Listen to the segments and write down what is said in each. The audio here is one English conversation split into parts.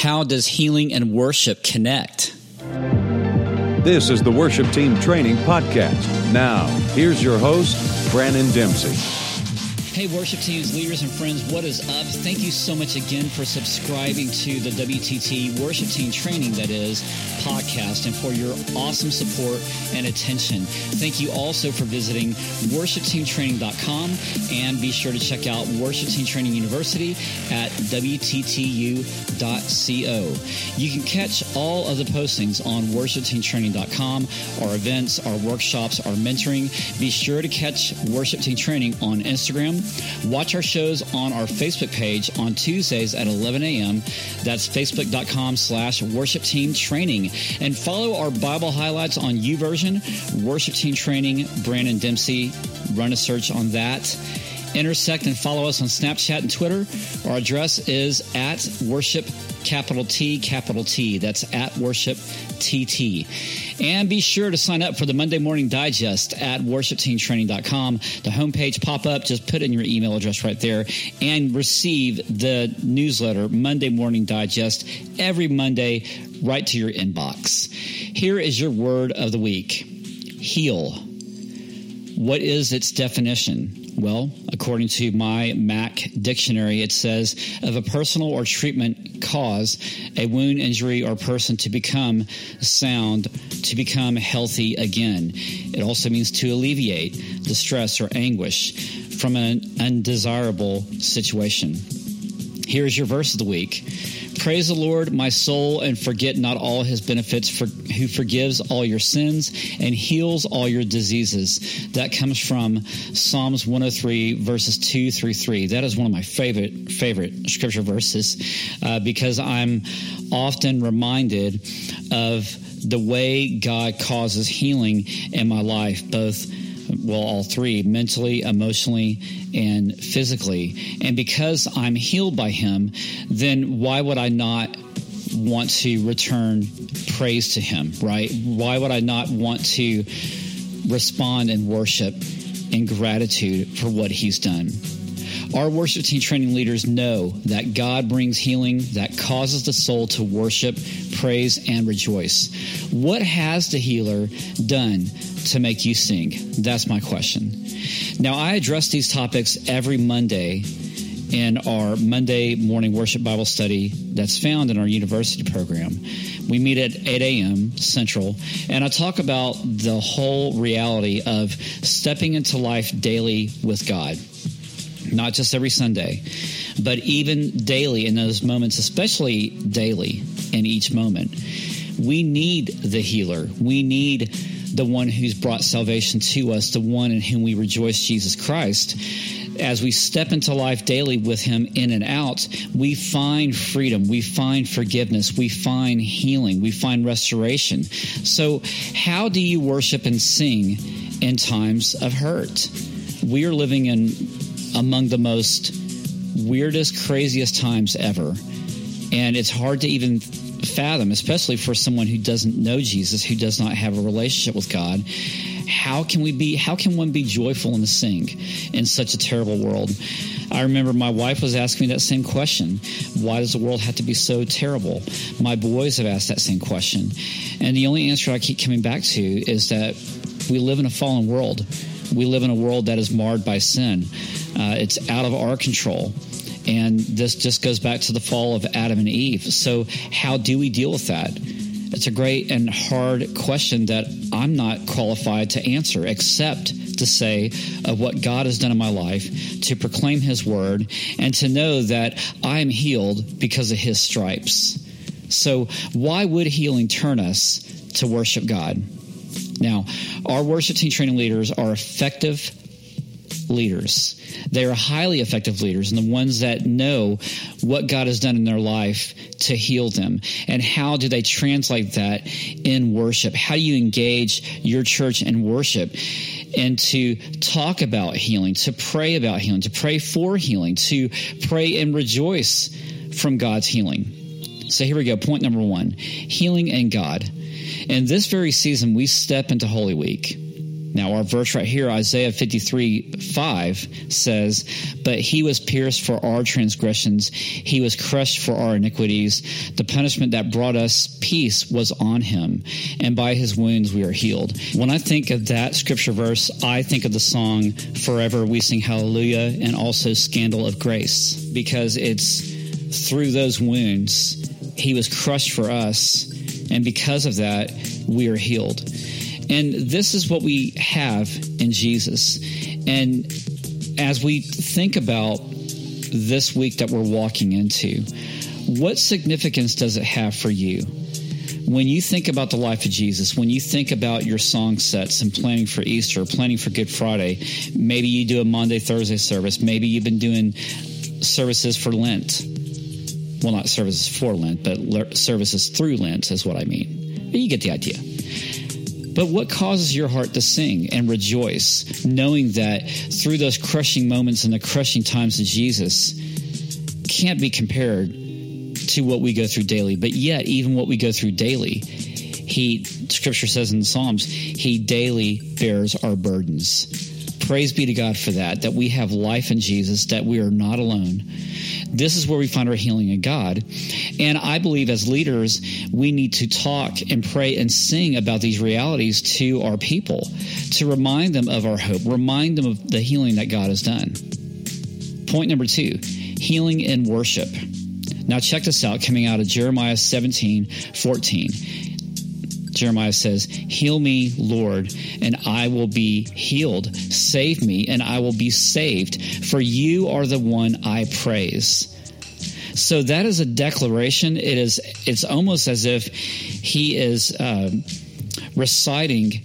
How does healing and worship connect? This is the Worship Team Training Podcast. Now, here's your host, Brannon Dempsey. Hey, worship teams, leaders, and friends, what is up? Thank you so much again for subscribing to the WTT Worship Team Training, that is, podcast, and for your awesome support and attention. Thank you also for visiting worshipteamtraining.com and be sure to check out Worship Team Training University at WTTU.co. You can catch all of the postings on worshipteamtraining.com, our events, our workshops, our mentoring. Be sure to catch Worship Team Training on Instagram Watch our shows on our Facebook page on Tuesdays at 11 a.m. That's facebook.com slash worship team training. And follow our Bible highlights on YouVersion, worship team training, Brannon Dempsey. Run a search on that intersect and follow us on Snapchat and Twitter. Our address is at worship capital T capital T. That's at worship TT. And be sure to sign up for the Monday Morning Digest at worshipteamtraining.com. The homepage pop up, just put in your email address right there and receive the newsletter, Monday Morning Digest, every Monday right to your inbox. Here is your word of the week heal. What is its definition? Well, according to my Mac dictionary, it says of a personal or treatment cause, a wound, injury, or person to become sound, to become healthy again. It also means to alleviate distress or anguish from an undesirable situation. Here's your verse of the week. Praise the Lord, my soul, and forget not all his benefits, for, who forgives all your sins and heals all your diseases. That comes from Psalms 103, verses 2 through 3. That is one of my favorite, favorite scripture verses uh, because I'm often reminded of the way God causes healing in my life, both well, all three mentally, emotionally, and physically. And because I'm healed by Him, then why would I not want to return praise to Him, right? Why would I not want to respond in worship in gratitude for what He's done? Our worship team training leaders know that God brings healing that causes the soul to worship, praise, and rejoice. What has the healer done to make you sing? That's my question. Now, I address these topics every Monday in our Monday morning worship Bible study that's found in our university program. We meet at 8 a.m. Central, and I talk about the whole reality of stepping into life daily with God not just every Sunday, but even daily in those moments, especially daily in each moment. We need the healer. We need the one who's brought salvation to us, the one in whom we rejoice, Jesus Christ. As we step into life daily with him in and out, we find freedom, we find forgiveness, we find healing, we find restoration. So, how do you worship and sing in times of hurt? We are living in among the most weirdest, craziest times ever. And it's hard to even fathom, especially for someone who doesn't know Jesus, who does not have a relationship with God. How can we be, how can one be joyful and sing in such a terrible world? I remember my wife was asking me that same question. Why does the world have to be so terrible? My boys have asked that same question. And the only answer I keep coming back to is that we live in a fallen world. We live in a world that is marred by sin. Uh, it's out of our control. And this just goes back to the fall of Adam and Eve. So, how do we deal with that? It's a great and hard question that I'm not qualified to answer, except to say of what God has done in my life, to proclaim His word, and to know that I am healed because of His stripes. So, why would healing turn us to worship God? Now, our worship team training leaders are effective leaders. They are highly effective leaders and the ones that know what God has done in their life to heal them. And how do they translate that in worship? How do you engage your church in worship? And to talk about healing, to pray about healing, to pray for healing, to pray and rejoice from God's healing. So here we go. Point number one healing and God. In this very season, we step into Holy Week. Now, our verse right here, Isaiah 53 5 says, But he was pierced for our transgressions, he was crushed for our iniquities. The punishment that brought us peace was on him, and by his wounds we are healed. When I think of that scripture verse, I think of the song Forever We Sing Hallelujah and also Scandal of Grace, because it's through those wounds, he was crushed for us, and because of that, we are healed. And this is what we have in Jesus. And as we think about this week that we're walking into, what significance does it have for you? When you think about the life of Jesus, when you think about your song sets and planning for Easter, planning for Good Friday, maybe you do a Monday, Thursday service, maybe you've been doing services for Lent. Well, not services for Lent, but services through Lent is what I mean. But you get the idea. But what causes your heart to sing and rejoice, knowing that through those crushing moments and the crushing times of Jesus can't be compared to what we go through daily? But yet, even what we go through daily, he, scripture says in the Psalms, he daily bears our burdens. Praise be to God for that, that we have life in Jesus, that we are not alone this is where we find our healing in God. And I believe as leaders, we need to talk and pray and sing about these realities to our people to remind them of our hope, remind them of the healing that God has done. Point number two healing in worship. Now, check this out coming out of Jeremiah 17 14. Jeremiah says, Heal me, Lord, and I will be healed. Save me, and I will be saved, for you are the one I praise. So that is a declaration. It is. It's almost as if he is uh, reciting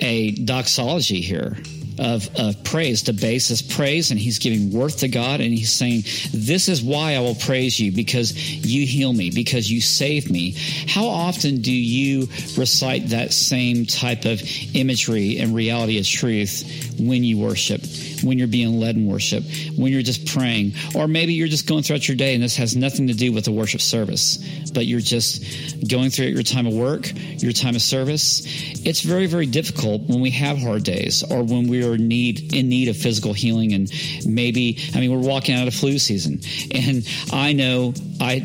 a doxology here of, of praise to base his praise and he's giving worth to God and he's saying, This is why I will praise you because you heal me, because you save me. How often do you recite that same type of imagery and reality as truth when you worship, when you're being led in worship, when you're just praying, or maybe you're just going throughout your day and this has nothing to do with the worship service, but you're just going through your time of work, your time of service? It's very, very difficult when we have hard days or when we're need in need of physical healing and maybe I mean we're walking out of flu season and I know I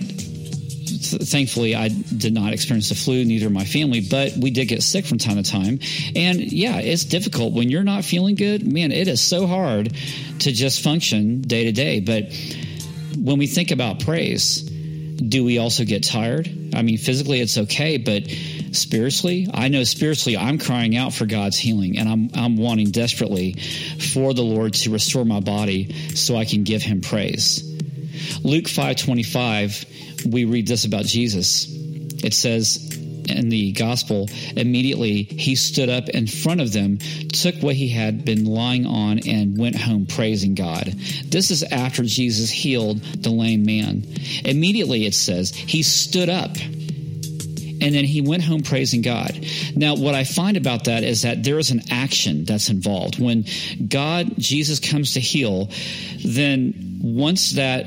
thankfully I did not experience the flu, neither my family, but we did get sick from time to time. And yeah, it's difficult when you're not feeling good. Man, it is so hard to just function day to day. But when we think about praise, do we also get tired? I mean, physically it's okay, but spiritually, I know spiritually I'm crying out for God's healing and I'm I'm wanting desperately for the Lord to restore my body so I can give him praise. Luke 5:25 we read this about Jesus. It says in the gospel, immediately he stood up in front of them, took what he had been lying on, and went home praising God. This is after Jesus healed the lame man. Immediately, it says, he stood up and then he went home praising God. Now, what I find about that is that there is an action that's involved. When God, Jesus comes to heal, then once that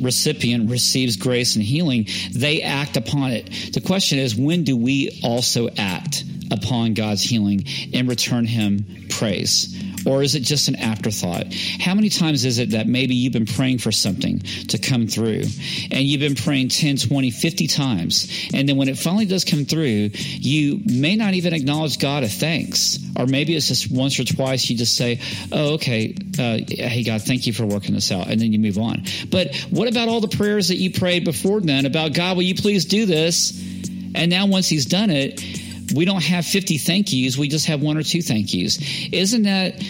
recipient receives grace and healing, they act upon it. The question is, when do we also act upon God's healing and return him praise? Or is it just an afterthought? How many times is it that maybe you've been praying for something to come through and you've been praying 10, 20, 50 times. And then when it finally does come through, you may not even acknowledge God of thanks. Or maybe it's just once or twice you just say, oh, okay, uh, hey, God, thank you for working this out. And then you move on. But what about all the prayers that you prayed before then about, God, will you please do this? And now once he's done it, we don't have 50 thank yous. We just have one or two thank yous. Isn't that,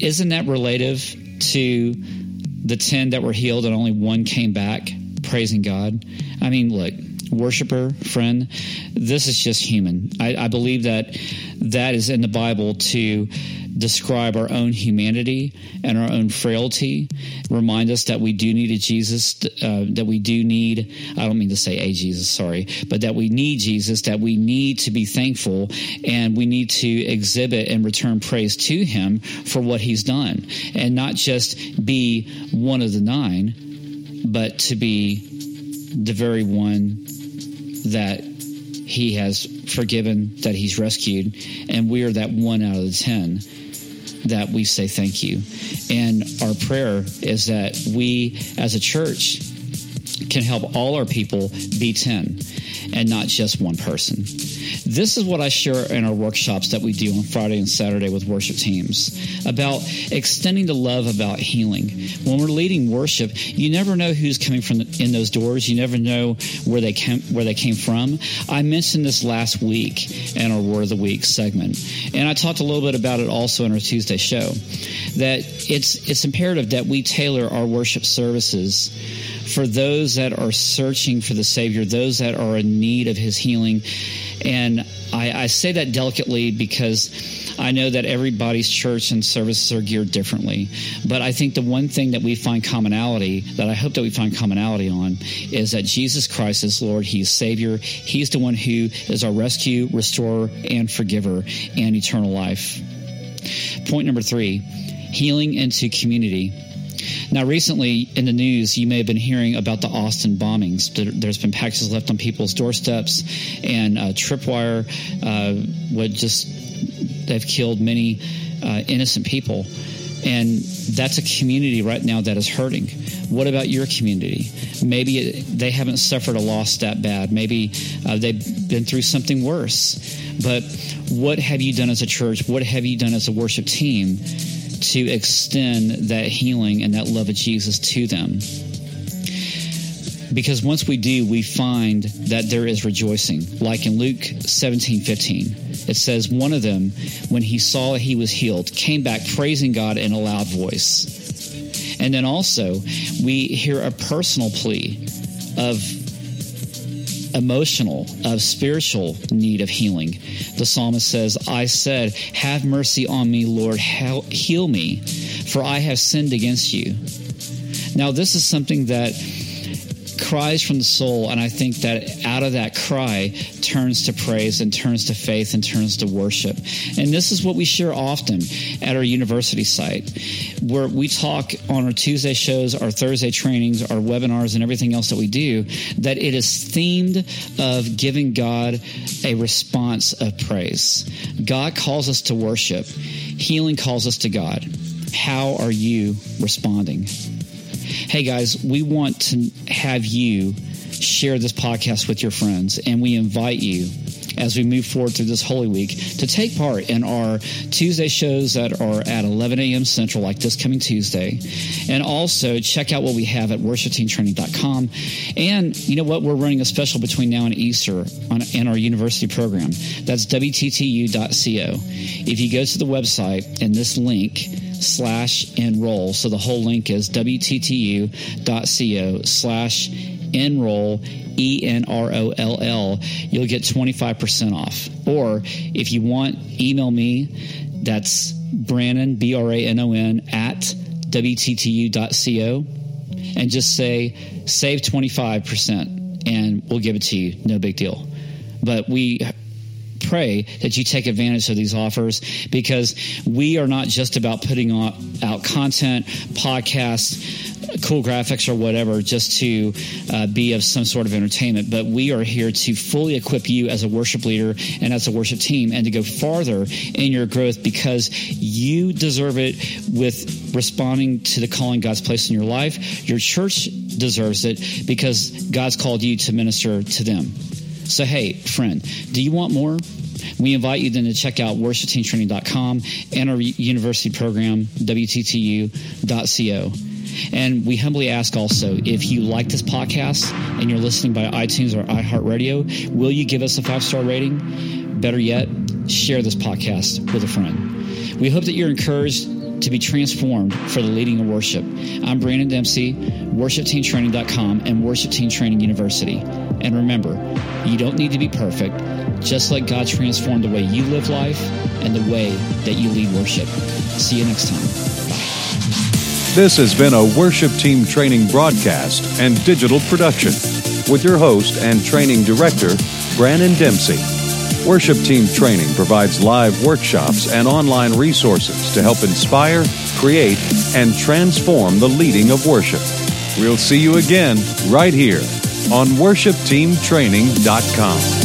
isn't that relative to the 10 that were healed and only one came back praising God? I mean, look, worshiper, friend, this is just human. I, I believe that that is in the Bible to describe our own humanity and our own frailty, remind us that we do need a Jesus, uh, that we do need, I don't mean to say a Jesus, sorry, but that we need Jesus, that we need to be thankful and we need to exhibit and return praise to him for what he's done and not just be one of the nine, but to be the very one that he has forgiven, that he's rescued, and we are that one out of the 10 that we say thank you. And our prayer is that we as a church can help all our people be 10 and not just one person. This is what I share in our workshops that we do on Friday and Saturday with worship teams about extending the love about healing. When we're leading worship, you never know who's coming from in those doors. You never know where they came where they came from. I mentioned this last week in our Word of the Week segment, and I talked a little bit about it also in our Tuesday show. That it's it's imperative that we tailor our worship services for those that are searching for the Savior, those that are in need of His healing. And I, I, say that delicately because I know that everybody's church and services are geared differently. But I think the one thing that we find commonality, that I hope that we find commonality on, is that Jesus Christ is Lord. He's Savior. He's the one who is our rescue, restorer, and forgiver and eternal life. Point number three healing into community. Now, recently in the news, you may have been hearing about the Austin bombings. There's been packages left on people's doorsteps, and uh, Tripwire uh, would just they've killed many uh, innocent people. And that's a community right now that is hurting. What about your community? Maybe they haven't suffered a loss that bad. Maybe uh, they've been through something worse. But what have you done as a church? What have you done as a worship team to extend that healing and that love of Jesus to them. Because once we do, we find that there is rejoicing. Like in Luke 17 15, it says, One of them, when he saw he was healed, came back praising God in a loud voice. And then also, we hear a personal plea of emotional, of spiritual need of healing. The psalmist says, I said, Have mercy on me, Lord, heal me, for I have sinned against you. Now, this is something that cries from the soul, and I think that out of that cry turns to praise and turns to faith and turns to worship. And this is what we share often at our university site, where we talk on our Tuesday shows, our Thursday trainings, our webinars, and everything else that we do, that it is themed of giving God a response of praise. God calls us to worship, healing calls us to God. How are you responding? Hey guys, we want to have you share this podcast with your friends, and we invite you as we move forward through this Holy Week to take part in our Tuesday shows that are at 11 a.m. Central, like this coming Tuesday. And also check out what we have at worshipteamtraining.com. And you know what? We're running a special between now and Easter on, in our university program. That's WTTU.co. If you go to the website and this link, slash enroll. So the whole link is wttu.co slash enroll E N R O L L, you'll get 25% off. Or if you want, email me. That's Brannon, B R A N O N, at WTTU.co and just say save 25% and we'll give it to you. No big deal. But we pray that you take advantage of these offers because we are not just about putting out content, podcasts, cool graphics or whatever just to uh, be of some sort of entertainment, but we are here to fully equip you as a worship leader and as a worship team and to go farther in your growth because you deserve it with responding to the calling God's placed in your life. Your church deserves it because God's called you to minister to them. So, hey, friend, do you want more? We invite you then to check out worshipteamtraining.com and our university program, WTTU.co. And we humbly ask also if you like this podcast and you're listening by iTunes or iHeartRadio, will you give us a five star rating? Better yet, share this podcast with a friend. We hope that you're encouraged to be transformed for the leading of worship. I'm Brannon Dempsey, worshipteamtraining.com and Worship Team Training University. And remember, you don't need to be perfect, just like God transformed the way you live life and the way that you lead worship. See you next time. This has been a Worship Team Training broadcast and digital production with your host and training director, Brannon Dempsey. Worship Team Training provides live workshops and online resources to help inspire, create, and transform the leading of worship. We'll see you again right here on worshipteamtraining.com.